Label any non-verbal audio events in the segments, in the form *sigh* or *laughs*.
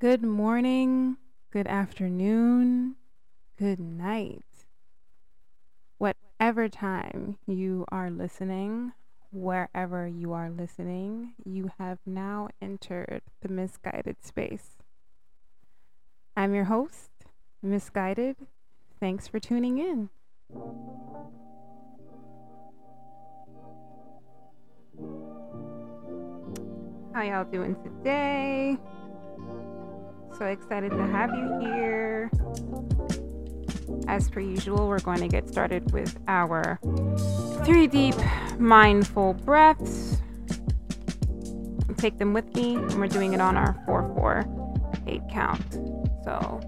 Good morning, good afternoon, good night. Whatever time you are listening, wherever you are listening, you have now entered the MsGuided space. I'm your host, MsGuided. Thanks for tuning in. How y'all doing today? So excited to have you here. As per usual, we're going to get started with our three deep mindful breaths. Take them with me, and we're doing it on our 4 4 8 count. So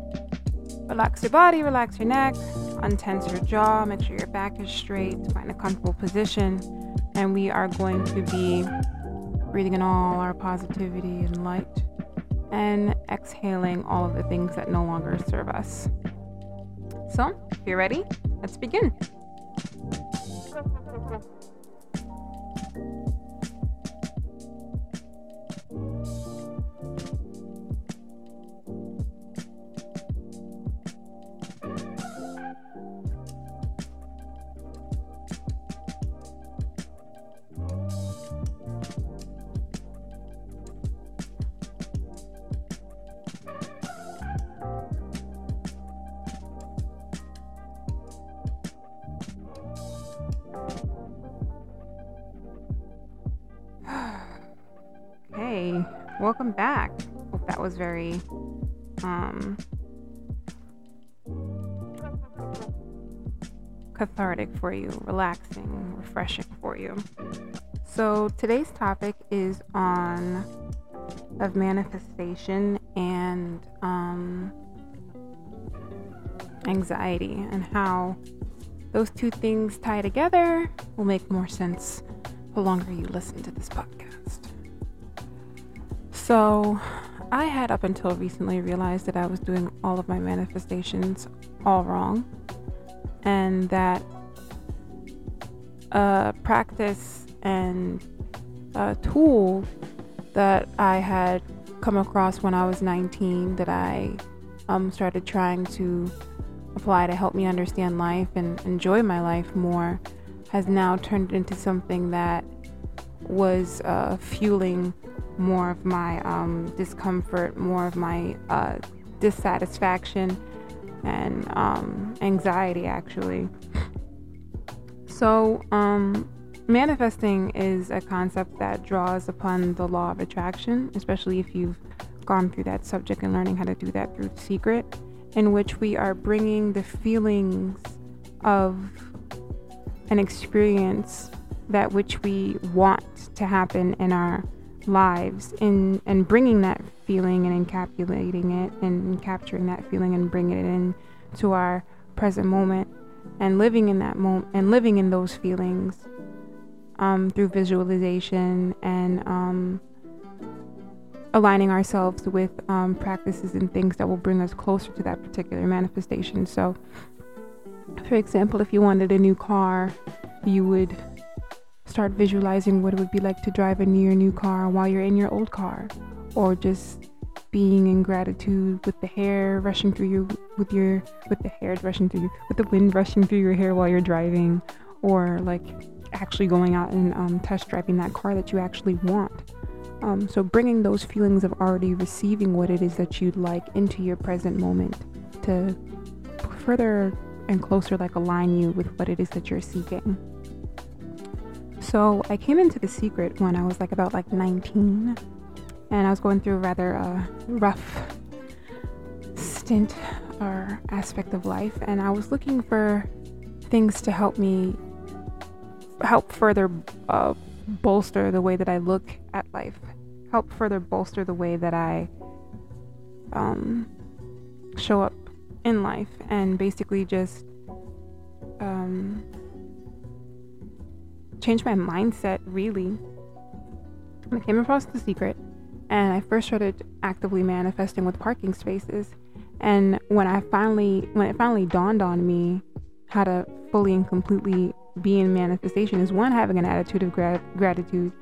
relax your body, relax your neck, untense your jaw, make sure your back is straight, find a comfortable position, and we are going to be breathing in all our positivity and light and exhaling all of the things that no longer serve us. So, if you're ready, let's begin. Welcome back. Hope that was very um cathartic for you, relaxing, refreshing for you. So today's topic is on of manifestation and um anxiety and how those two things tie together will make more sense the longer you listen to this podcast. So, I had up until recently realized that I was doing all of my manifestations all wrong, and that a practice and a tool that I had come across when I was 19 that I um, started trying to apply to help me understand life and enjoy my life more has now turned into something that was uh, fueling more of my um, discomfort, more of my uh, dissatisfaction, and um, anxiety, actually. So, um, manifesting is a concept that draws upon the law of attraction, especially if you've gone through that subject and learning how to do that through Secret, in which we are bringing the feelings of an experience that which we want to happen in our lives in and bringing that feeling and encapsulating it and capturing that feeling and bringing it in to our present moment and living in that moment and living in those feelings um, through visualization and um, aligning ourselves with um, practices and things that will bring us closer to that particular manifestation. So, for example, if you wanted a new car, you would start visualizing what it would be like to drive a near new car while you're in your old car. Or just being in gratitude with the hair rushing through you with your with the hair rushing through you with the wind rushing through your hair while you're driving. Or like actually going out and um, test driving that car that you actually want. Um, so bringing those feelings of already receiving what it is that you'd like into your present moment to further and closer like align you with what it is that you're seeking so I came into the secret when I was like about like 19, and I was going through a rather uh, rough stint or aspect of life, and I was looking for things to help me help further uh, bolster the way that I look at life, help further bolster the way that I um, show up in life, and basically just um, changed my mindset really. I came across The Secret and I first started actively manifesting with parking spaces. And when I finally, when it finally dawned on me how to fully and completely be in manifestation, is one, having an attitude of gra- gratitude,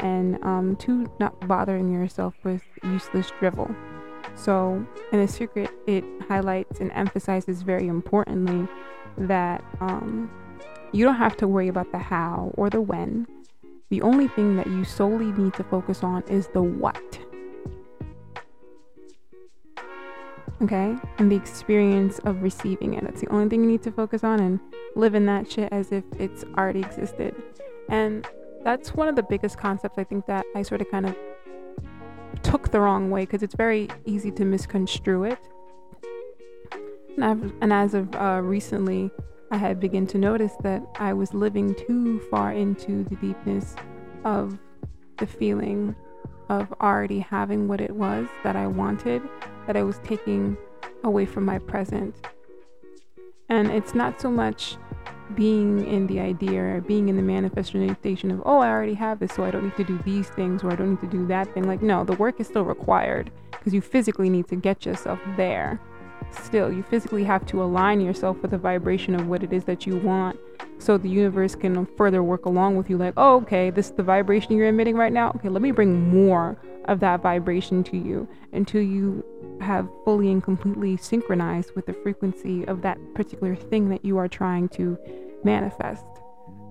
and um, two, not bothering yourself with useless drivel. So, in The Secret, it highlights and emphasizes very importantly that um, you don't have to worry about the how or the when. The only thing that you solely need to focus on is the what. Okay? And the experience of receiving it. That's the only thing you need to focus on and live in that shit as if it's already existed. And that's one of the biggest concepts I think that I sort of kind of took the wrong way because it's very easy to misconstrue it. And, and as of uh, recently, I had begun to notice that I was living too far into the deepness of the feeling of already having what it was that I wanted, that I was taking away from my present. And it's not so much being in the idea or being in the manifestation of, oh, I already have this, so I don't need to do these things or I don't need to do that thing. Like, no, the work is still required because you physically need to get yourself there. Still, you physically have to align yourself with the vibration of what it is that you want so the universe can further work along with you. Like, oh, okay, this is the vibration you're emitting right now. Okay, let me bring more of that vibration to you until you have fully and completely synchronized with the frequency of that particular thing that you are trying to manifest.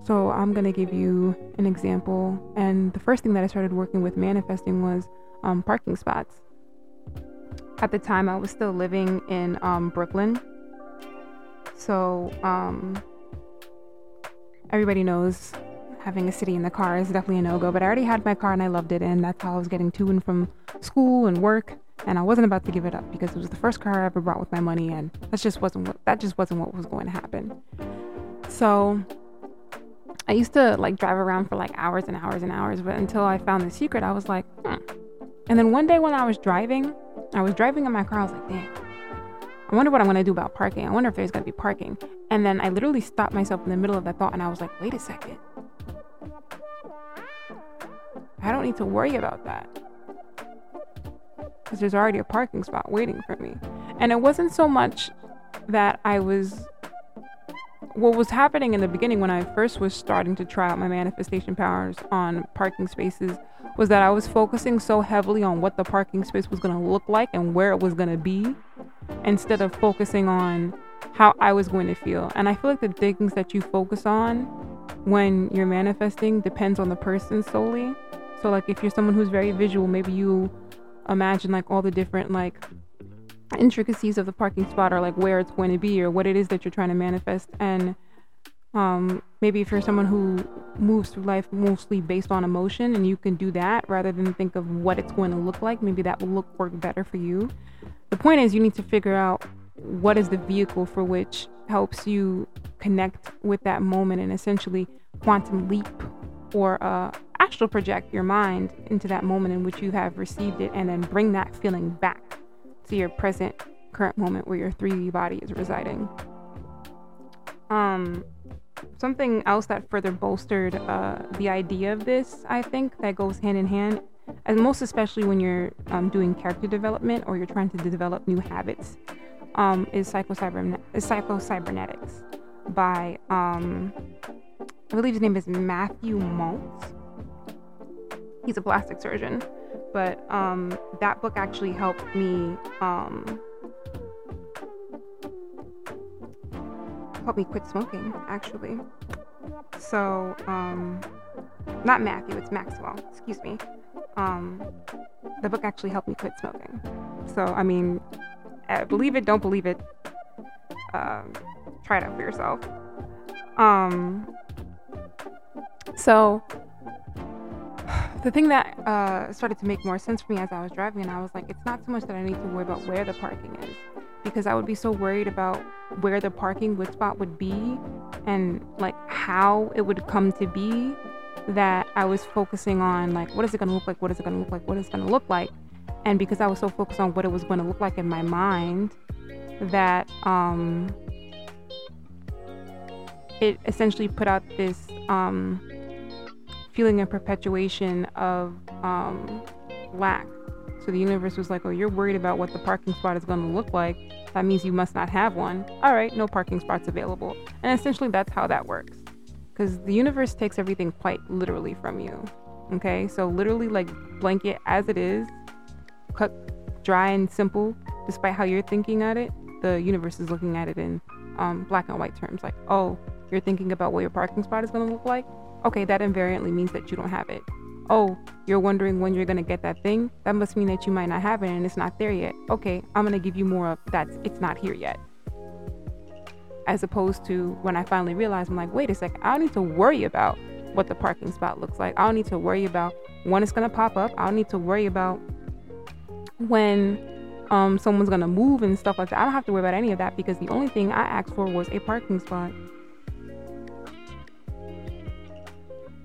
So, I'm going to give you an example. And the first thing that I started working with manifesting was um, parking spots. At the time, I was still living in um, Brooklyn. So, um, everybody knows having a city in the car is definitely a no go, but I already had my car and I loved it, and that's how I was getting to and from school and work. And I wasn't about to give it up because it was the first car I ever bought with my money, and that just wasn't what that just wasn't what was going to happen. So I used to like drive around for like hours and hours and hours, but until I found the secret, I was like, hmm. And then one day when I was driving, I was driving in my car, I was like, damn, I wonder what I'm gonna do about parking. I wonder if there's gonna be parking. And then I literally stopped myself in the middle of that thought and I was like, wait a second. I don't need to worry about that. Because there's already a parking spot waiting for me. And it wasn't so much that I was. What was happening in the beginning when I first was starting to try out my manifestation powers on parking spaces was that I was focusing so heavily on what the parking space was going to look like and where it was going to be instead of focusing on how I was going to feel. And I feel like the things that you focus on when you're manifesting depends on the person solely. So like if you're someone who's very visual, maybe you imagine like all the different like intricacies of the parking spot or like where it's going to be or what it is that you're trying to manifest. And um, maybe if you're someone who moves through life mostly based on emotion and you can do that rather than think of what it's going to look like maybe that will look work better for you. The point is you need to figure out what is the vehicle for which helps you connect with that moment and essentially quantum leap or uh, astral project your mind into that moment in which you have received it and then bring that feeling back to your present current moment where your 3D body is residing. Um, something else that further bolstered uh, the idea of this, I think, that goes hand in hand, and most especially when you're um, doing character development or you're trying to develop new habits, um, is, psychocyber- is psychocybernetics by, um, I believe his name is Matthew Maltz he's a plastic surgeon. But um, that book actually helped me um, me quit smoking. Actually, so um, not Matthew, it's Maxwell. Excuse me. Um, the book actually helped me quit smoking. So I mean, uh, believe it, don't believe it. Um, try it out for yourself. Um, so the thing that uh, started to make more sense for me as I was driving, and I was like, it's not so much that I need to worry about where the parking is, because I would be so worried about where the parking wood spot would be and like how it would come to be that I was focusing on like what is it gonna look like, what is it gonna look like, what is it gonna look like, and because I was so focused on what it was gonna look like in my mind, that um, it essentially put out this um, feeling a perpetuation of um, lack. So the universe was like, oh, you're worried about what the parking spot is going to look like. That means you must not have one. All right, no parking spots available. And essentially, that's how that works. Because the universe takes everything quite literally from you. Okay, so literally, like, blanket as it is, cut dry and simple, despite how you're thinking at it, the universe is looking at it in um, black and white terms. Like, oh, you're thinking about what your parking spot is going to look like? Okay, that invariantly means that you don't have it. Oh, you're wondering when you're to get that thing? That must mean that you might not have it and it's not there yet. Okay, I'm to give you more of that. It's not here yet. As opposed to when I finally realized, I'm like, wait a second, I don't need to worry about what the parking spot looks like. I don't need to worry about when it's to pop up. I don't need to worry about when um, someone's gonna move and stuff like that. I don't have to worry about any of that because the only thing I asked for was a parking spot.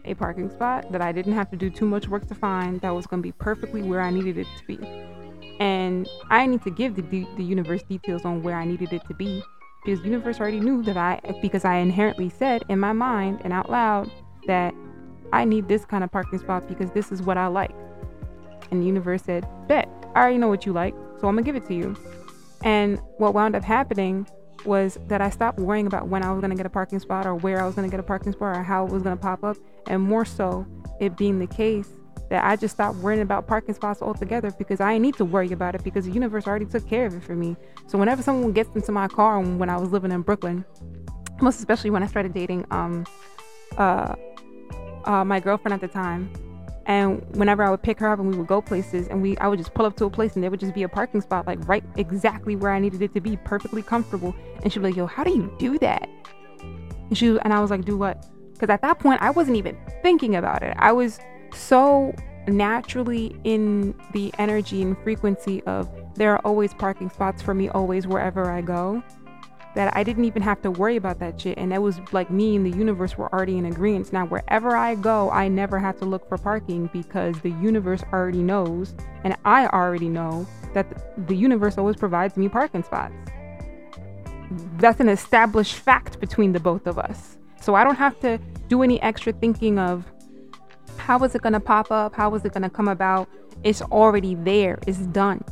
A parking spot that I didn't have to do too much work to find that was gonna be perfectly where I needed it to be. And I need to give the, the universe details on where I needed it to be because the universe already knew that I, because I inherently said in my mind and out loud that I need this kind of parking spot because this is what I like. And the universe said, Bet, I already know what you like. So I'm gonna give it to you. And what wound up happening was that I stopped worrying about when I was gonna get a parking spot or where I was gonna get a parking spot or how it was gonna pop up, and more so it being the case that I just stopped worrying about parking spots altogether because I need to worry about it because the universe already took care of it for me. So whenever someone gets into my car when I was living in Brooklyn, most especially when I started dating um uh, uh my girlfriend at the time, and whenever I would pick her up and we would go places and we I would just pull up to a place and there would just be a parking spot like right exactly where I needed it to be, perfectly comfortable. And she'd be like, Yo, how do you do that? And she and I was like, Do what? Because at that point I wasn't even thinking about it. I was so naturally in the energy and frequency of there are always parking spots for me always wherever I go that I didn't even have to worry about that shit. And that was like me and the universe were already in agreement. Now, wherever I go, I never have to look for parking because the universe already knows, and I already know that the universe always provides me parking spots. That's an established fact between the both of us. So I don't have to do any extra thinking of how is it going to pop up? How is it going to come about? It's already there, it's done.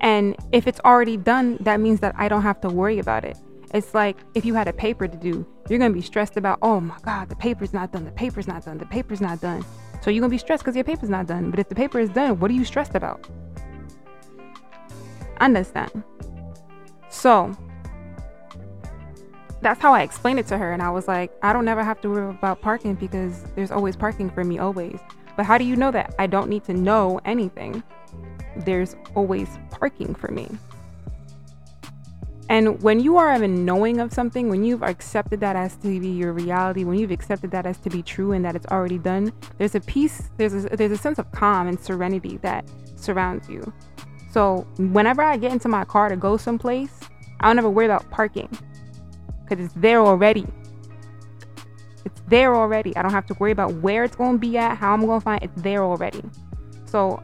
And if it's already done, that means that I don't have to worry about it. It's like if you had a paper to do, you're gonna be stressed about, oh my God, the paper's not done, the paper's not done, the paper's not done. So you're gonna be stressed because your paper's not done. But if the paper is done, what are you stressed about? Understand? So that's how I explained it to her. And I was like, I don't never have to worry about parking because there's always parking for me, always. But how do you know that? I don't need to know anything there's always parking for me. And when you are even knowing of something, when you've accepted that as to be your reality, when you've accepted that as to be true and that it's already done, there's a peace, there's a, there's a sense of calm and serenity that surrounds you. So whenever I get into my car to go someplace, I don't ever worry about parking because it's there already. It's there already. I don't have to worry about where it's going to be at, how I'm going to find it. It's there already. So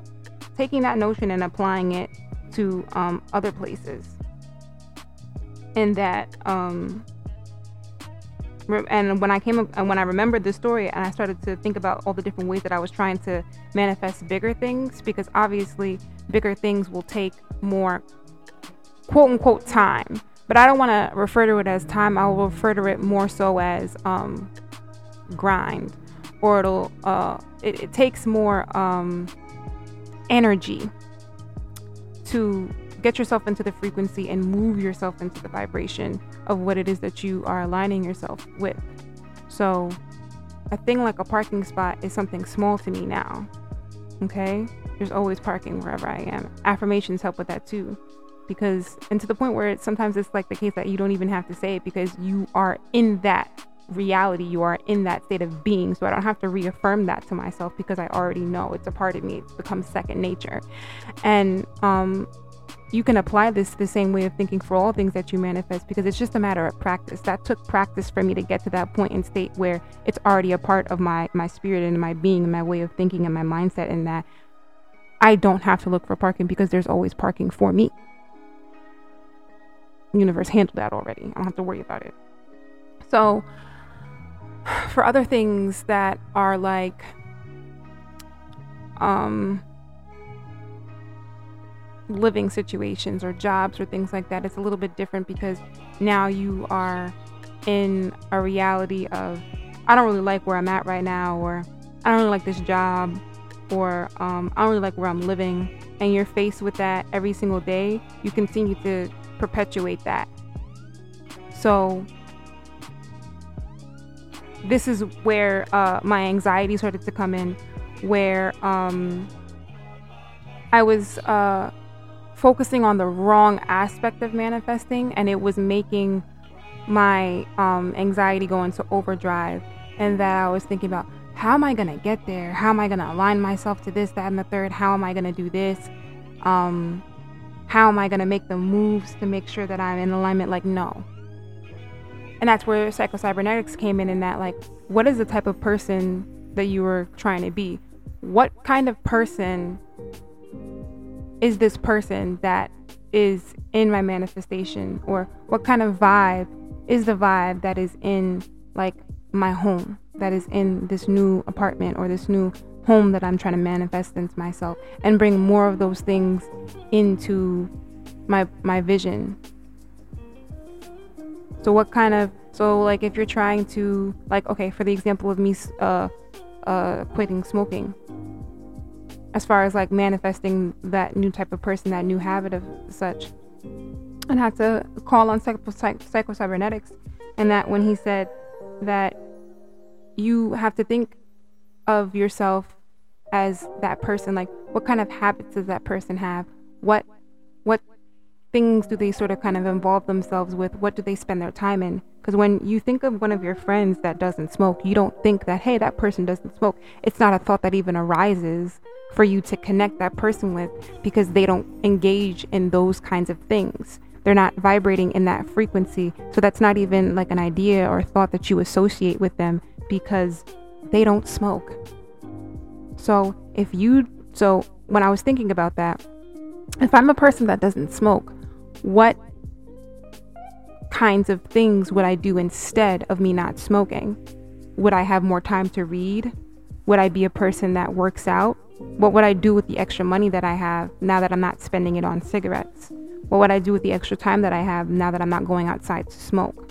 taking that notion and applying it to um, other places. And that, um, and when I came up, and when I remembered this story, and I started to think about all the different ways that I was trying to manifest bigger things, because obviously bigger things will take more quote unquote time. But I don't want to refer to it as time. I will refer to it more so as um, grind, or it'll uh, it, it takes more um, energy to get yourself into the frequency and move yourself into the vibration of what it is that you are aligning yourself with. So, a thing like a parking spot is something small to me now. Okay? There's always parking wherever I am. Affirmations help with that too. Because, and to the point where it, sometimes it's like the case that you don't even have to say it because you are in that reality you are in that state of being. So i don't have to reaffirm that to myself because i already know it's a part of me. It's become second nature. And um you can apply this the same way of thinking for all things that you manifest because it's just a matter of practice. That took practice for me to get to that point in state where it's already a part of my my spirit and my being and my way of thinking and my mindset and that i don't have to look for parking because there's always parking for me. Universe handled that already. I don't have to worry about it. So for other things that are like um living situations or jobs or things like that. It's a little bit different because now you are in a reality of I don't really like where I'm at right now or I don't really like this job or um, I don't really like where I'm living. And you're faced with that every single day, you continue to perpetuate that. So, this is where uh, my anxiety started to come in, where um, I was uh, focusing on the wrong aspect of manifesting, and it was making my um, anxiety go into overdrive. And that I was thinking about how am I going to get there? How am I going to align myself to this, that, and the third? How am I going to do this? Um, how am I going to make the moves to make sure that I'm in alignment? Like, no. And that's where psychocybernetics came in, in that, like, what is the type of person that you were trying to be? What kind of person is this person that is in my manifestation? Or what kind of vibe is the vibe that is in, like, my home? that is in this new apartment or this new home that I'm trying to manifest into myself and bring more of those things into my my vision. So what kind of so like if you're trying to like okay for the example of me uh uh quitting smoking as far as like manifesting that new type of person that new habit of such and had to call on psycho, psycho cybernetics and that when he said that you have to think of yourself as that person like what kind of habits does that person have? What what things do they sort of kind of involve themselves with? What do they spend their time in? Because when you think of one of your friends that doesn't smoke you don't think that hey that person doesn't smoke. It's not a thought that even arises for you to connect that person with because they don't engage in those kinds of things. They're not vibrating in that frequency. So that's not even like an idea or thought that you associate with them because they don't smoke. So if you, so when I was thinking about that, if I'm a person that doesn't smoke, what kinds of things would I do instead of me not smoking? Would I have more time to read? Would I be a person that works out? What would I do with the extra money that I have now that I'm not spending it on cigarettes? What would I do with the extra time that I have now that I'm not going outside to smoke?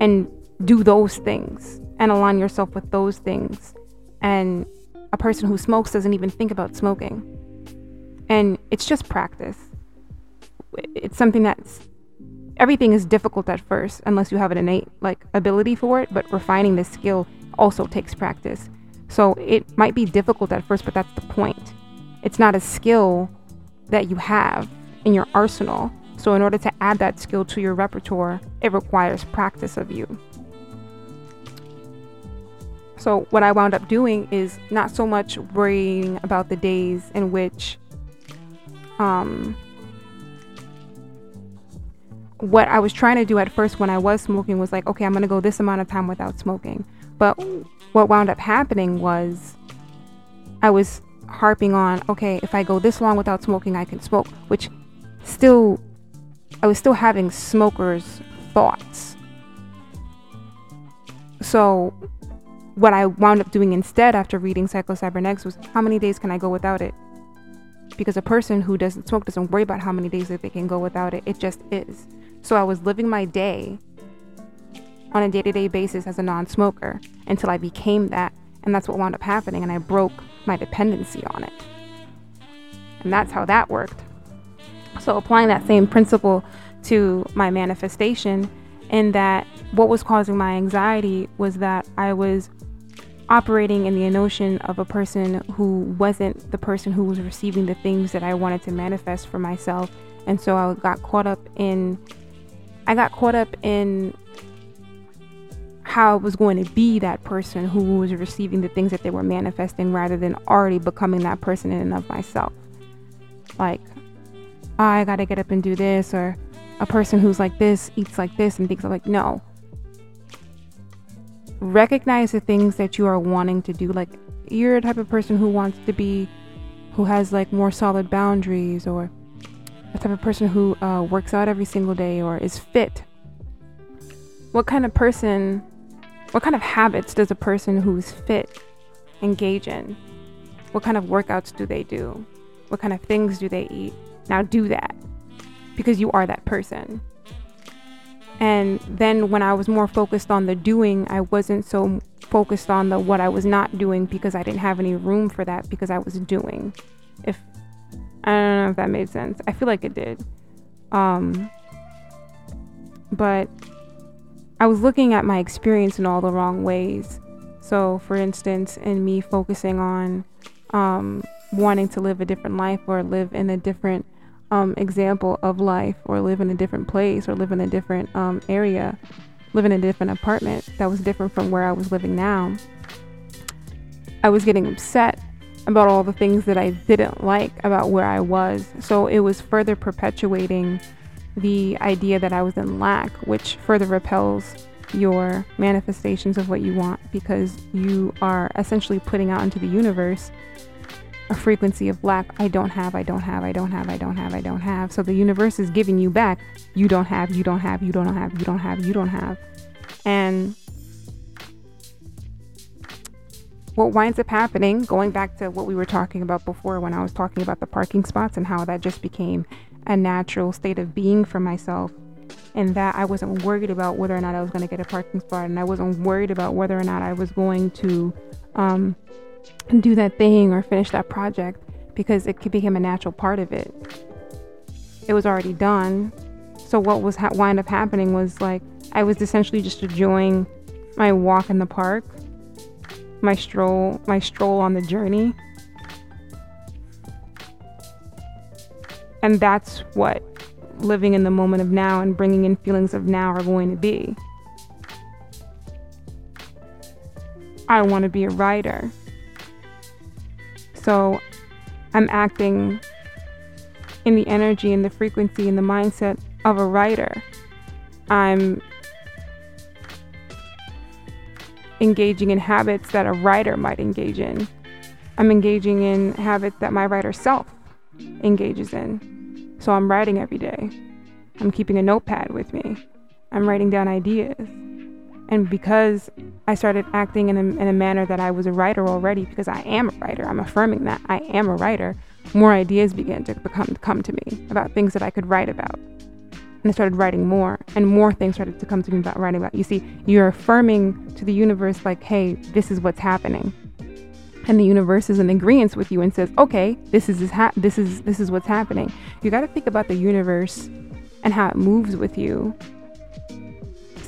And do those things and align yourself with those things. And a person who smokes doesn't even think about smoking. And it's just practice. It's something that's everything is difficult at first unless you have an innate like ability for it, but refining this skill also takes practice. So it might be difficult at first, but that's the point. It's not a skill that you have in your arsenal. So in order to add that skill to your repertoire, it requires practice of you. So, what I wound up doing is not so much worrying about the days in which um, what I was trying to do at first when I was smoking was like, okay, I'm going to go this amount of time without smoking. But what wound up happening was I was harping on, okay, if I go this long without smoking, I can smoke, which still, I was still having smokers' thoughts. So what I wound up doing instead after reading Psycho-Cybernetics was how many days can I go without it? Because a person who doesn't smoke doesn't worry about how many days that they can go without it. It just is. So I was living my day on a day to day basis as a non smoker until I became that. And that's what wound up happening. And I broke my dependency on it. And that's how that worked. So applying that same principle to my manifestation, in that what was causing my anxiety was that I was operating in the notion of a person who wasn't the person who was receiving the things that I wanted to manifest for myself. And so I got caught up in I got caught up in how I was going to be that person who was receiving the things that they were manifesting rather than already becoming that person in and of myself. Like, oh, I gotta get up and do this, or a person who's like this eats like this and things like, no, recognize the things that you are wanting to do. Like you're a type of person who wants to be, who has like more solid boundaries, or a type of person who uh, works out every single day or is fit. What kind of person, what kind of habits does a person who's fit engage in? What kind of workouts do they do? What kind of things do they eat? Now do that because you are that person. And then when I was more focused on the doing, I wasn't so focused on the what I was not doing because I didn't have any room for that because I was doing. If I don't know if that made sense. I feel like it did. Um, but I was looking at my experience in all the wrong ways. So, for instance, in me focusing on um, wanting to live a different life or live in a different um, example of life or live in a different place or live in a different um, area, live in a different apartment that was different from where I was living now, I was getting upset about all the things that I didn't like about where I was. So it was further perpetuating the idea that I was in lack, which further repels your manifestations of what you want because you are essentially putting out into the universe a frequency of lack. I don't have, I don't have, I don't have, I don't have, I don't have. So the universe is giving you back. You don't have, you don't have, you don't have, you don't have, you don't have. And what winds up happening, going back to what we were talking about before when I was talking about the parking spots and how that just became a natural state of being for myself, and that I wasn't worried about whether or not I was going to get a parking spot, and I wasn't worried about whether or not I was going to um, do that thing or finish that project because it became a natural part of it. It was already done. So what was ha- wind up happening was like I was essentially just enjoying my walk in the park my stroll my stroll on the journey. And that's what living in the moment of now and bringing in feelings of now are going to be. I want to be a writer. So I'm acting in the energy and the frequency and the mindset of a writer. I'm engaging in habits that a writer might engage in. I'm engaging in habits that my writer self engages in. So I'm writing every day. I'm keeping a notepad with me. I'm writing down ideas. And because I started acting in a, in a manner that I was a writer already, because I am a writer, I'm affirming that I am a writer, more ideas began to become come to me about things that I could write about and I started writing more, and more things started to come to me about writing about. You see, you're affirming to the universe, like, hey, this is what's happening. And the universe is in agreement with you and says, okay, this is ha- this is this is what's happening. You got to think about the universe and how it moves with you,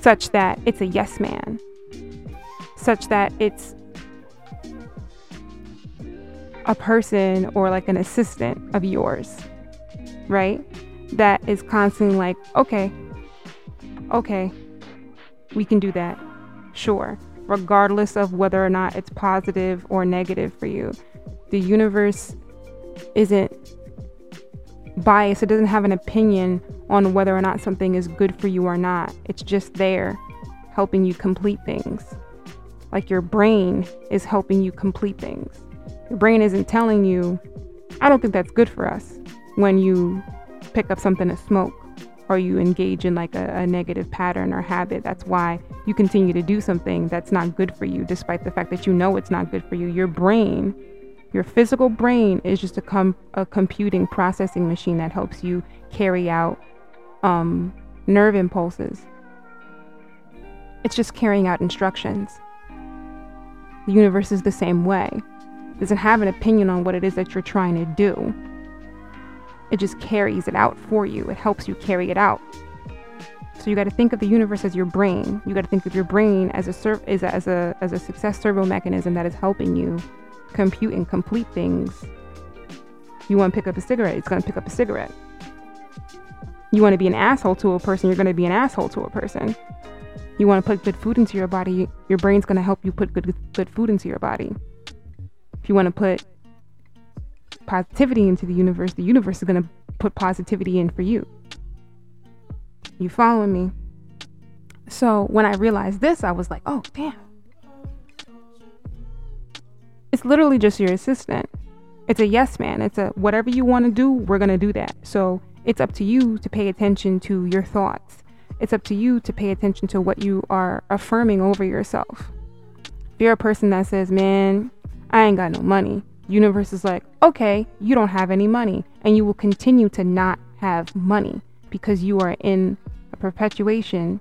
such that it's a yes man, such that it's a person or like an assistant of yours, right? That is constantly like, okay, okay, we can do that. Sure. Regardless of whether or not it's positive or negative for you. The universe isn't biased, it doesn't have an opinion on whether or not something is good for you or not. It's just there helping you complete things. Like your brain is helping you complete things. Your brain isn't telling you, I don't think that's good for us when you pick up something to smoke or you engage in like a, a, negative pattern or habit. That's why you continue to do something that's not good for you, despite the fact that you know it's not good for you. Your brain, your physical brain, is just a, com- a computing processing machine that helps you carry out um, nerve impulses. It's just carrying out instructions. The universe is the same way. It doesn't have an opinion on what it is that you're trying to do it just carries it out for you. It helps you carry it out. So you got to think of the universe as your brain. You got to think of your brain as a serv- as a, as a as a success servo mechanism that is helping you compute and complete things. You want to pick up a cigarette, it's going to pick up a cigarette. You want to be an asshole to a person, you're going to be an asshole to a person. You want to put good food into your body, your brain's going to help you put good good food into your body. If you want to put positivity into the universe, the universe is going to put positivity in for you. You following me? So when I realized this, I was like, oh, damn. It's literally just your assistant. It's a yes man. It's a whatever you want to do, we're going to do that. So it's up to you to pay attention to your thoughts. It's up to you to pay attention to what you are affirming over yourself. If you're a person that says, man, I ain't got no money, universe is like, okay, you don't have any money, and you will continue to not have money because you are in a perpetuation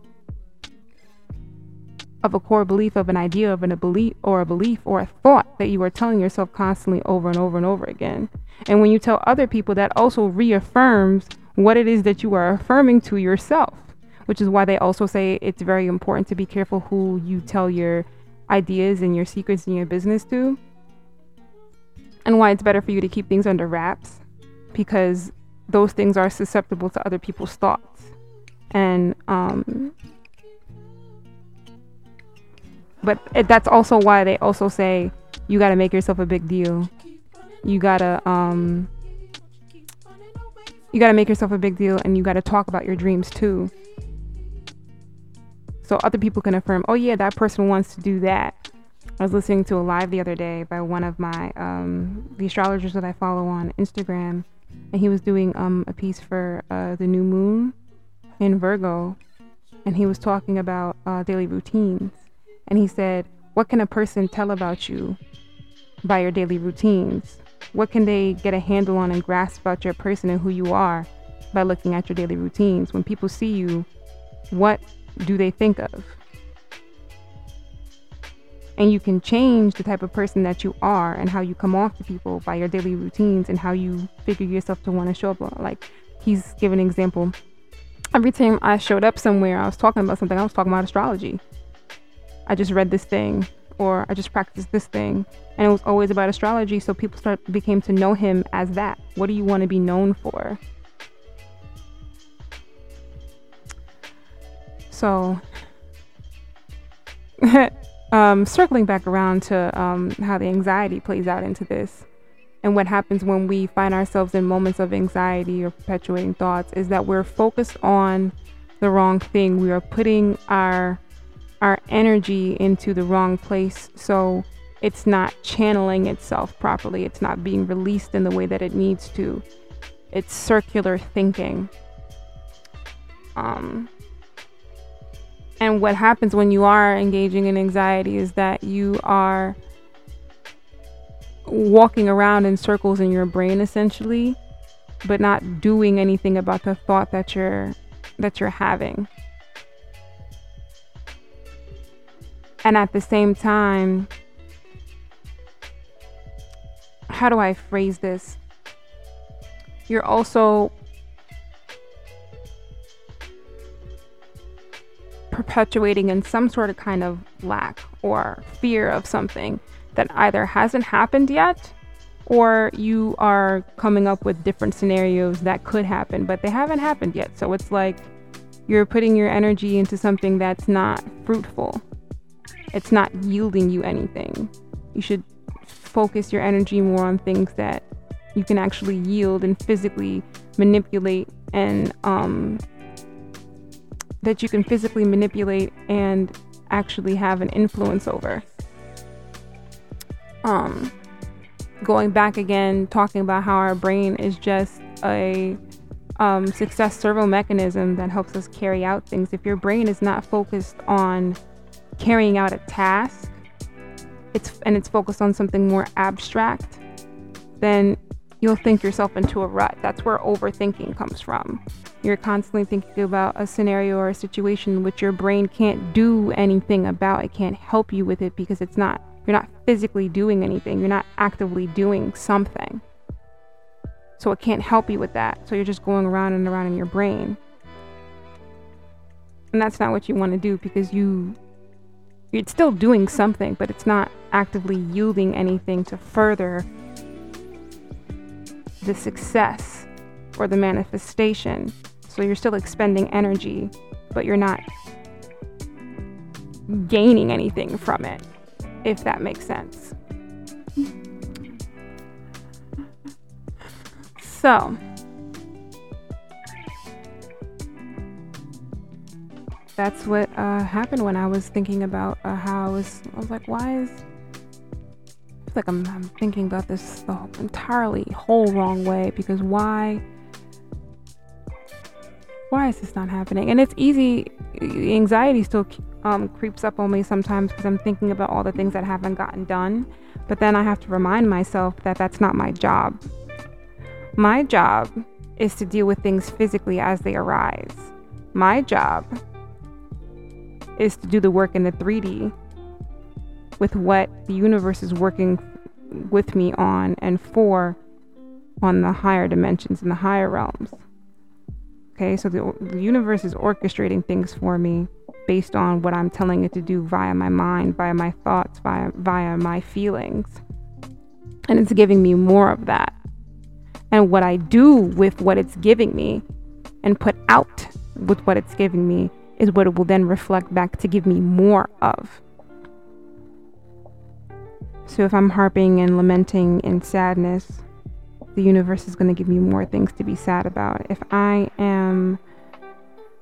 of a core belief of an idea of an, a belief or a belief or a thought that you are telling yourself constantly over and over and over again. And when you tell other people, that also reaffirms what it is that you are affirming to yourself, which is why they also say it's very important to be careful who you tell your ideas and your secrets and your business to. And why it's better for you to keep things under wraps because those things are susceptible to other people's thoughts. And um, but that's also why they also say you got to make yourself a big deal. You got to um you got to make yourself a big deal and you got to talk about your dreams too. So other people can affirm, "Oh yeah, that person wants to do that." I was listening to a live the other day by one of my um the astrologers that I follow on Instagram and he was doing um a piece for uh the new moon in Virgo and he was talking about uh, daily routines and he said, What can a person tell about you by your daily routines? What can they get a handle on and grasp about your person and who you are by looking at your daily routines? When people see you, what do they think of? And you can change the type of person that you are and how you come off to people by your daily routines and how you figure yourself to want to show up. Like he's given an example. Every time I showed up somewhere, I was talking about something, I was talking about astrology. I just read this thing or I just practiced this thing. And it was always about astrology. So people start became to know him as that. What do you want to be known for? So *laughs* um, circling back around to um, how the anxiety plays out into this and what happens when we find ourselves in moments of anxiety or perpetuating thoughts is that we're focused on the wrong thing. We are putting our our energy into the wrong place. So it's not channeling itself properly. It's not being released in the way that it needs to. It's circular thinking. Um, and what happens when you are engaging in anxiety is that you are walking around in circles in your brain essentially, but not doing anything about the thought that you're that you're having. And at the same time, how do I phrase this? You're also perpetuating in some sort of kind of lack or fear of something that either hasn't happened yet or you are coming up with different scenarios that could happen, but they haven't happened yet. So it's like you're putting your energy into something that's not fruitful it's not yielding you anything. You should focus your energy more on things that you can actually yield and physically manipulate and um, that you can physically manipulate and actually have an influence over. Um, going back again, talking about how our brain is just a um, success servo mechanism that helps us carry out things. If your brain is not focused on carrying out a task it's and it's focused on something more abstract then you'll think yourself into a rut. That's where overthinking comes from. You're constantly thinking about a scenario or a situation which your brain can't do anything about. It can't help you with it because it's not you're not physically doing anything. You're not actively doing something. So it can't help you with that. So you're just going around and around in your brain. And that's not what you want to do because you it's still doing something, but it's not actively yielding anything to further the success or the manifestation. So you're still expending energy, but you're not gaining anything from it, if that makes sense. *laughs* So, that's what uh, happened when I was thinking about uh, how I was. I was like, why is? Feel like I'm, I'm thinking about this the entirely whole wrong way because why? Why is this not happening? And it's easy. Anxiety still um, creeps up on me sometimes because I'm thinking about all the things that haven't gotten done. But then I have to remind myself that that's not my job. My job is to deal with things physically as they arise. My job is to do the work in the 3D with what the universe is working with me on and for on the higher dimensions and the higher realms. Okay, so the, the universe is orchestrating things for me based on what I'm telling it to do via my mind, via my thoughts, via, via my feelings. And it's giving me more of that. And what I do with what it's giving me and put out with what it's giving me is what it will then reflect back to give me more of. So if I'm harping and lamenting in sadness, the universe is going to give me more things to be sad about. If I am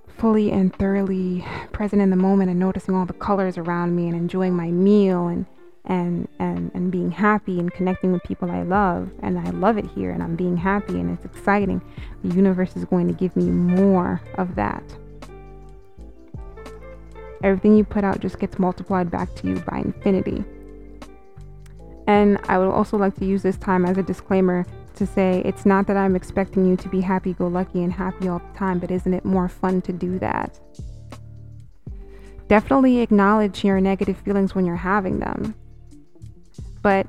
fully and thoroughly present in the moment and noticing all the colors around me and enjoying my meal and and and and being happy and connecting with people I love and I love it here and I'm being happy and it's exciting the universe is going to give me more of that everything you put out just gets multiplied back to you by infinity and I would also like to use this time as a disclaimer to say it's not that I'm expecting you to be happy go lucky and happy all the time, but isn't it more fun to do that? Definitely acknowledge your negative feelings when you're having them. But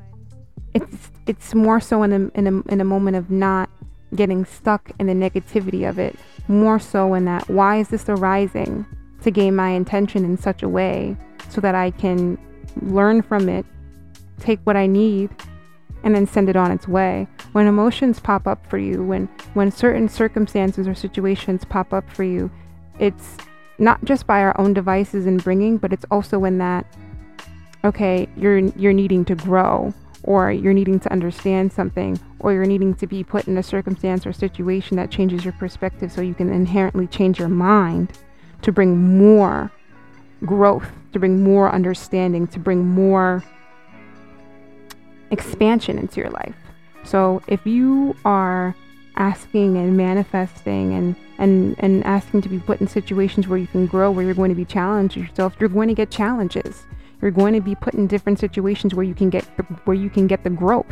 it's it's more so in a, in a, in a moment of not getting stuck in the negativity of it, more so in that why is this arising to gain my intention in such a way so that I can learn from it, take what I need and then send it on its way. When emotions pop up for you, when when certain circumstances or situations pop up for you, it's not just by our own devices and bringing, but it's also in that okay, you're you're needing to grow or you're needing to understand something or you're needing to be put in a circumstance or situation that changes your perspective so you can inherently change your mind to bring more growth, to bring more understanding, to bring more expansion into your life. So if you are asking and manifesting and, and, and asking to be put in situations where you can grow, where you're going to be challenged yourself, you're going to get challenges. You're going to be put in different situations where you can get the, where you can get the growth.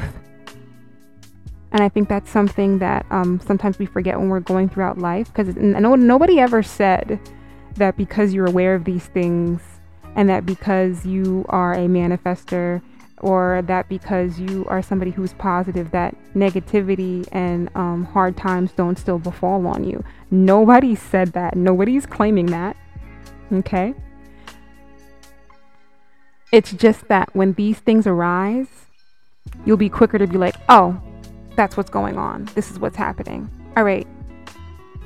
And I think that's something that um, sometimes we forget when we're going throughout life because no, nobody ever said that because you're aware of these things and that because you are a manifester or that because you are somebody who's positive that negativity and um, hard times don't still befall on you. Nobody said that. Nobody's claiming that. Okay? It's just that when these things arise you'll be quicker to be like oh that's what's going on. This is what's happening. All right.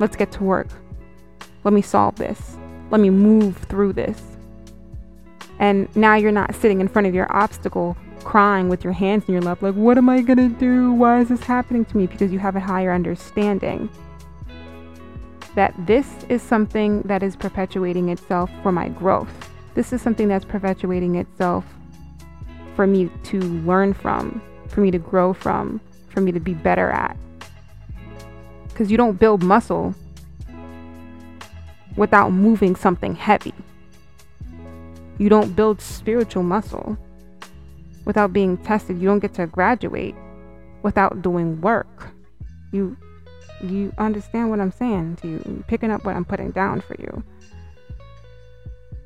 Let's get to work. Let me solve this. Let me move through this and now you're not sitting in front of your obstacle crying with your hands in your lap, like, what am I gonna do? Why is this happening to me? Because you have a higher understanding that this is something that is perpetuating itself for my growth. This is something that's perpetuating itself for me to learn from, for me to grow from, for me to be better at. Because you don't build muscle without moving something heavy. You don't build spiritual muscle without being tested. You don't get to graduate without doing work. You you understand what I'm saying to you, picking up what I'm putting down for you.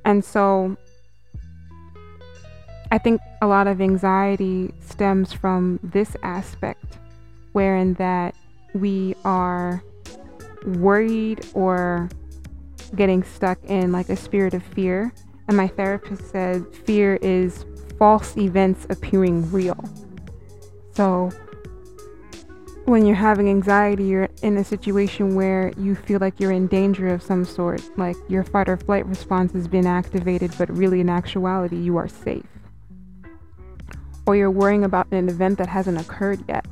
And so I think a lot of anxiety stems from this aspect wherein that we are worried or getting stuck in like a spirit of fear and my therapist said fear is false events appearing real. So, when you're having anxiety, you're in a situation where you feel like you're in danger of some sort, like your fight or flight response has been activated, but really in actuality, you are safe. Or you're worrying about an event that hasn't occurred yet.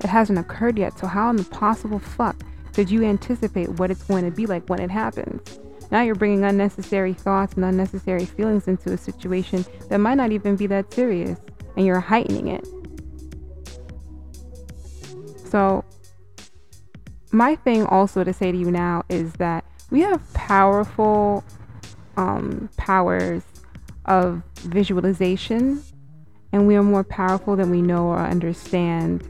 It hasn't occurred yet, so how in the possible fuck did you anticipate what it's going to be like when it happens? Now you're bringing unnecessary thoughts and unnecessary feelings into a situation that might not even be that serious, and you're heightening it. So, my thing also to say to you now is that we have powerful um, powers of visualization, and we are more powerful than we know or understand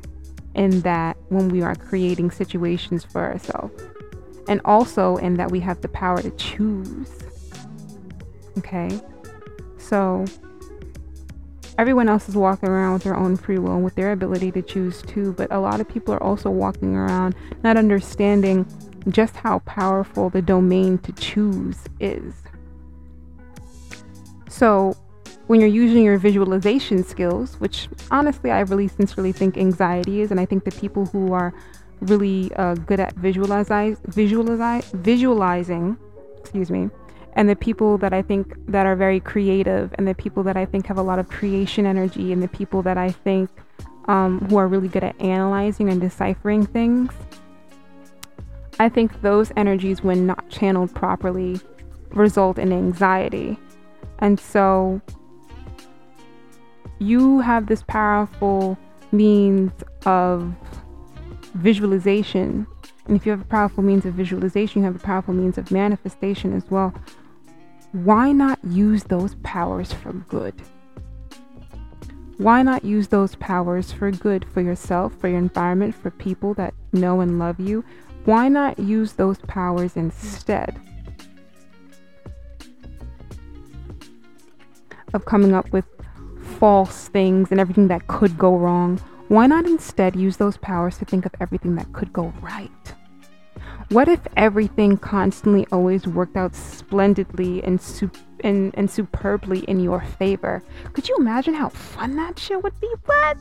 in that when we are creating situations for ourselves and also in that we have the power to choose. Okay? So, everyone else is walking around with their own free will and with their ability to choose too, but a lot of people are also walking around not understanding just how powerful the domain to choose is. So, when you're using your visualization skills, which honestly I really sincerely think anxiety is, and I think the people who are really uh, good at visualize, visualize, visualizing, excuse me, and the people that I think that are very creative, and the people that I think have a lot of creation energy, and the people that I think um, who are really good at analyzing and deciphering things. I think those energies, when not channeled properly, result in anxiety. And so you have this powerful means of visualization. And if you have a powerful means of visualization, you have a powerful means of manifestation as well. Why not use those powers for good? Why not use those powers for good for yourself, for your environment, for people that know and love you? Why not use those powers instead of coming up with false things and everything that could go wrong? Why not instead use those powers to think of everything that could go right? What if everything constantly always worked out splendidly and, su- and, and superbly in your favor? Could you imagine how fun that shit would be? What?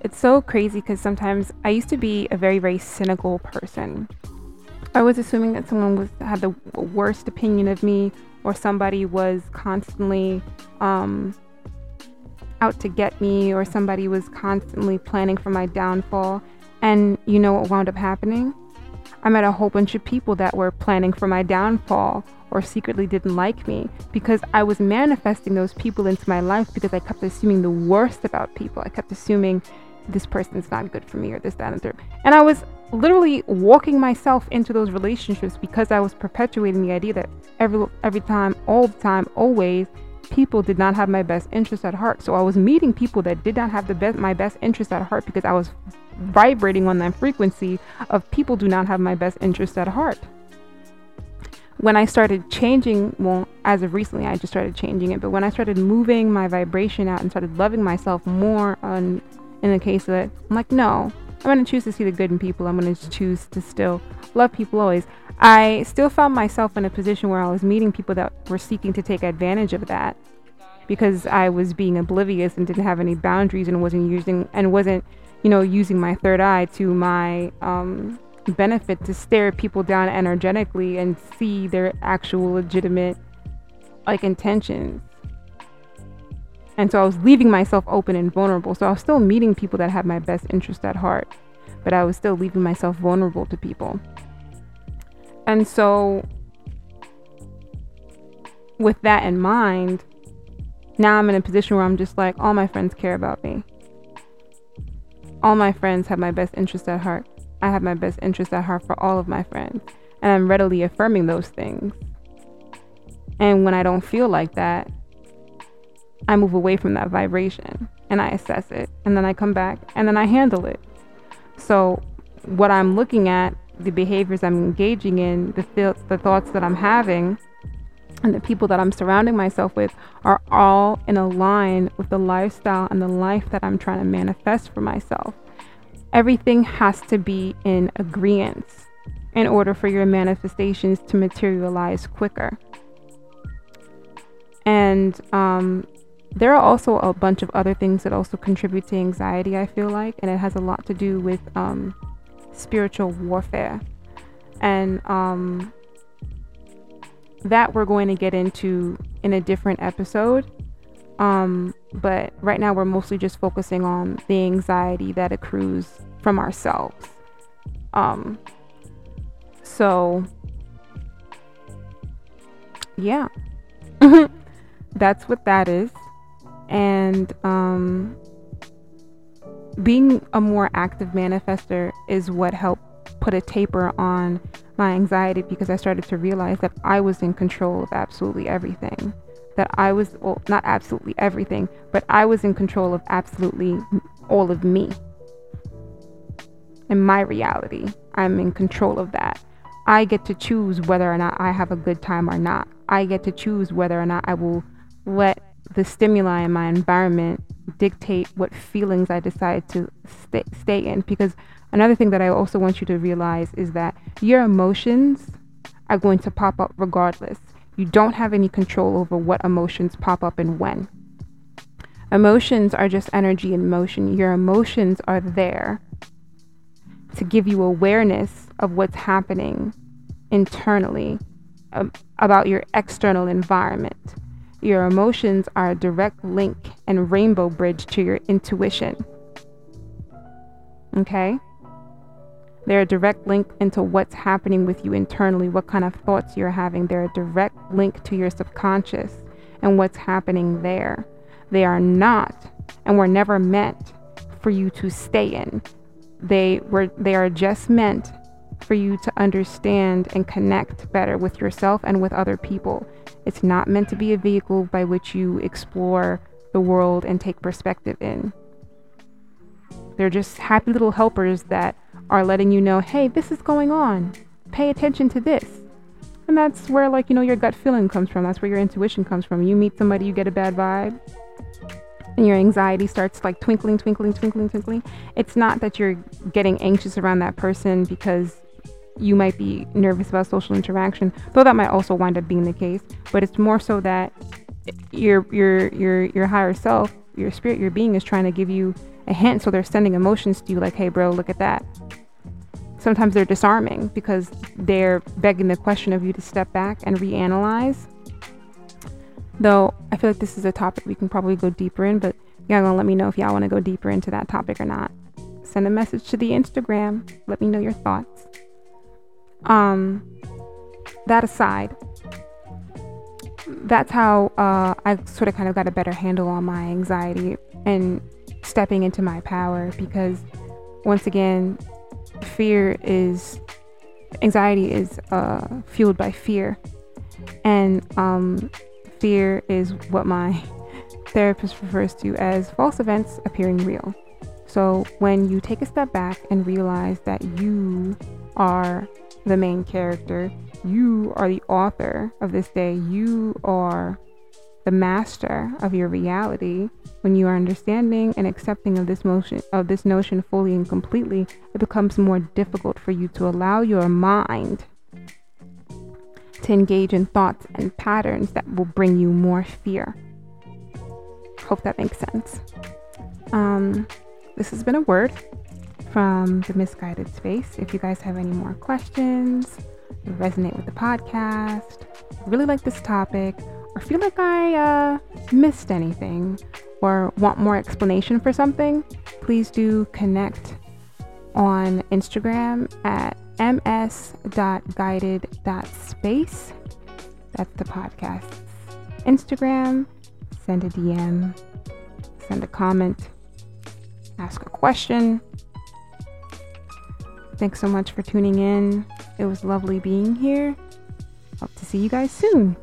It's so crazy because sometimes I used to be a very, very cynical person. I was assuming that someone was had the worst opinion of me, or somebody was constantly um, out to get me, or somebody was constantly planning for my downfall. And you know what wound up happening? I met a whole bunch of people that were planning for my downfall or secretly didn't like me because I was manifesting those people into my life because I kept assuming the worst about people. I kept assuming this person's not good for me or this, that, and third. And I was literally walking myself into those relationships because I was perpetuating the idea that every every time, all the time, always, people did not have my best interest at heart. So I was meeting people that did not have the best my best interest at heart because I was vibrating on that frequency of people do not have my best interest at heart. When I started changing, well, as of recently, I just started changing it, but when I started moving my vibration out and started loving myself more on in the case of it. I'm like, no, I'm going to choose to see the good in people. I'm going to choose to still love people always. I still found myself in a position where I was meeting people that were seeking to take advantage of that because I was being oblivious and didn't have any boundaries and wasn't using and wasn't, you know, using my third eye to my um, benefit to stare people down energetically and see their actual legitimate like intentions. And so I was leaving myself open and vulnerable. So I was still meeting people that had my best interest at heart, but I was still leaving myself vulnerable to people. And so, with that in mind, now I'm in a position where I'm just like, all my friends care about me. All my friends have my best interest at heart. I have my best interest at heart for all of my friends. And I'm readily affirming those things. And when I don't feel like that, I move away from that vibration and I assess it. And then I come back and then I handle it. So, what I'm looking at, the behaviors I'm engaging in, the, th- the thoughts that I'm having, and the people that I'm surrounding myself with are all in a line with the lifestyle and the life that I'm trying to manifest for myself. Everything has to be in agreement in order for your manifestations to materialize quicker. And um, there are also a bunch of other things that also contribute to anxiety, I feel like, and it has a lot to do with um, spiritual warfare. And um, that we're going to get into in a different episode. Um, but right now, we're mostly just focusing on the anxiety that accrues from ourselves. Um, so, yeah, *laughs* that's what that is and um, being a more active manifester is what helped put a taper on my anxiety because I started to realize that I was in control of absolutely everything. That I was, well, not absolutely everything, but I was in control of absolutely all of me. In my reality, I'm in control of that. I get to choose whether or not I have a good time or not. I get to choose whether or not I will let the stimuli in my environment dictate what feelings I decide to stay, stay in. Because another thing that I also want you to realize is that your emotions are going to pop up regardless. You don't have any control over what emotions pop up and when. Emotions are just energy in motion. Your emotions are there to give you awareness of what's happening internally um, about your external environment. Your emotions are a direct link and rainbow bridge to your intuition. Okay? They're a direct link into what's happening with you internally, what kind of thoughts you're having. They're a direct link to your subconscious and what's happening there. They are not and were never meant for you to stay in. They were they are just meant for you to understand and connect better with yourself and with other people. It's not meant to be a vehicle by which you explore the world and take perspective in. They're just happy little helpers that are letting you know, hey, this is going on. Pay attention to this. And that's where, like, you know, your gut feeling comes from. That's where your intuition comes from. You meet somebody, you get a bad vibe, and your anxiety starts like twinkling, twinkling, twinkling, twinkling. It's not that you're getting anxious around that person because you might be nervous about social interaction, though that might also wind up being the case. But it's more so that your your your your higher self, your spirit, your being is trying to give you a hint. So they're sending emotions to you, like, "Hey, bro, look at that." Sometimes they're disarming because they're begging the question of you to step back and reanalyze. Though I feel like this is a topic we can probably go deeper in, but y'all gonna let me know if y'all want to go deeper into that topic or not. Send a message to the Instagram. Let me know your thoughts. Um, that aside, that's how uh, I sort of kind of got a better handle on my anxiety and stepping into my power because once again, fear is anxiety is uh, fueled by fear, and um, fear is what my *laughs* therapist refers to as false events appearing real. So when you take a step back and realize that you are the main character. You are the author of this day. You are the master of your reality. When you are understanding and accepting of this motion of this notion fully and completely, it becomes more difficult for you to allow your mind to engage in thoughts and patterns that will bring you more fear. Hope that makes sense. Um, this has been a word from the MsGuided space. If you guys have any more questions, resonate with the podcast, really like this topic, or feel like I uh, missed anything, or want more explanation for something, please do connect on Instagram at ms.guided.space. That's the podcast's Instagram. Send a DM, send a comment, ask a question Thanks so much for tuning in. It was lovely being here. Hope to see you guys soon.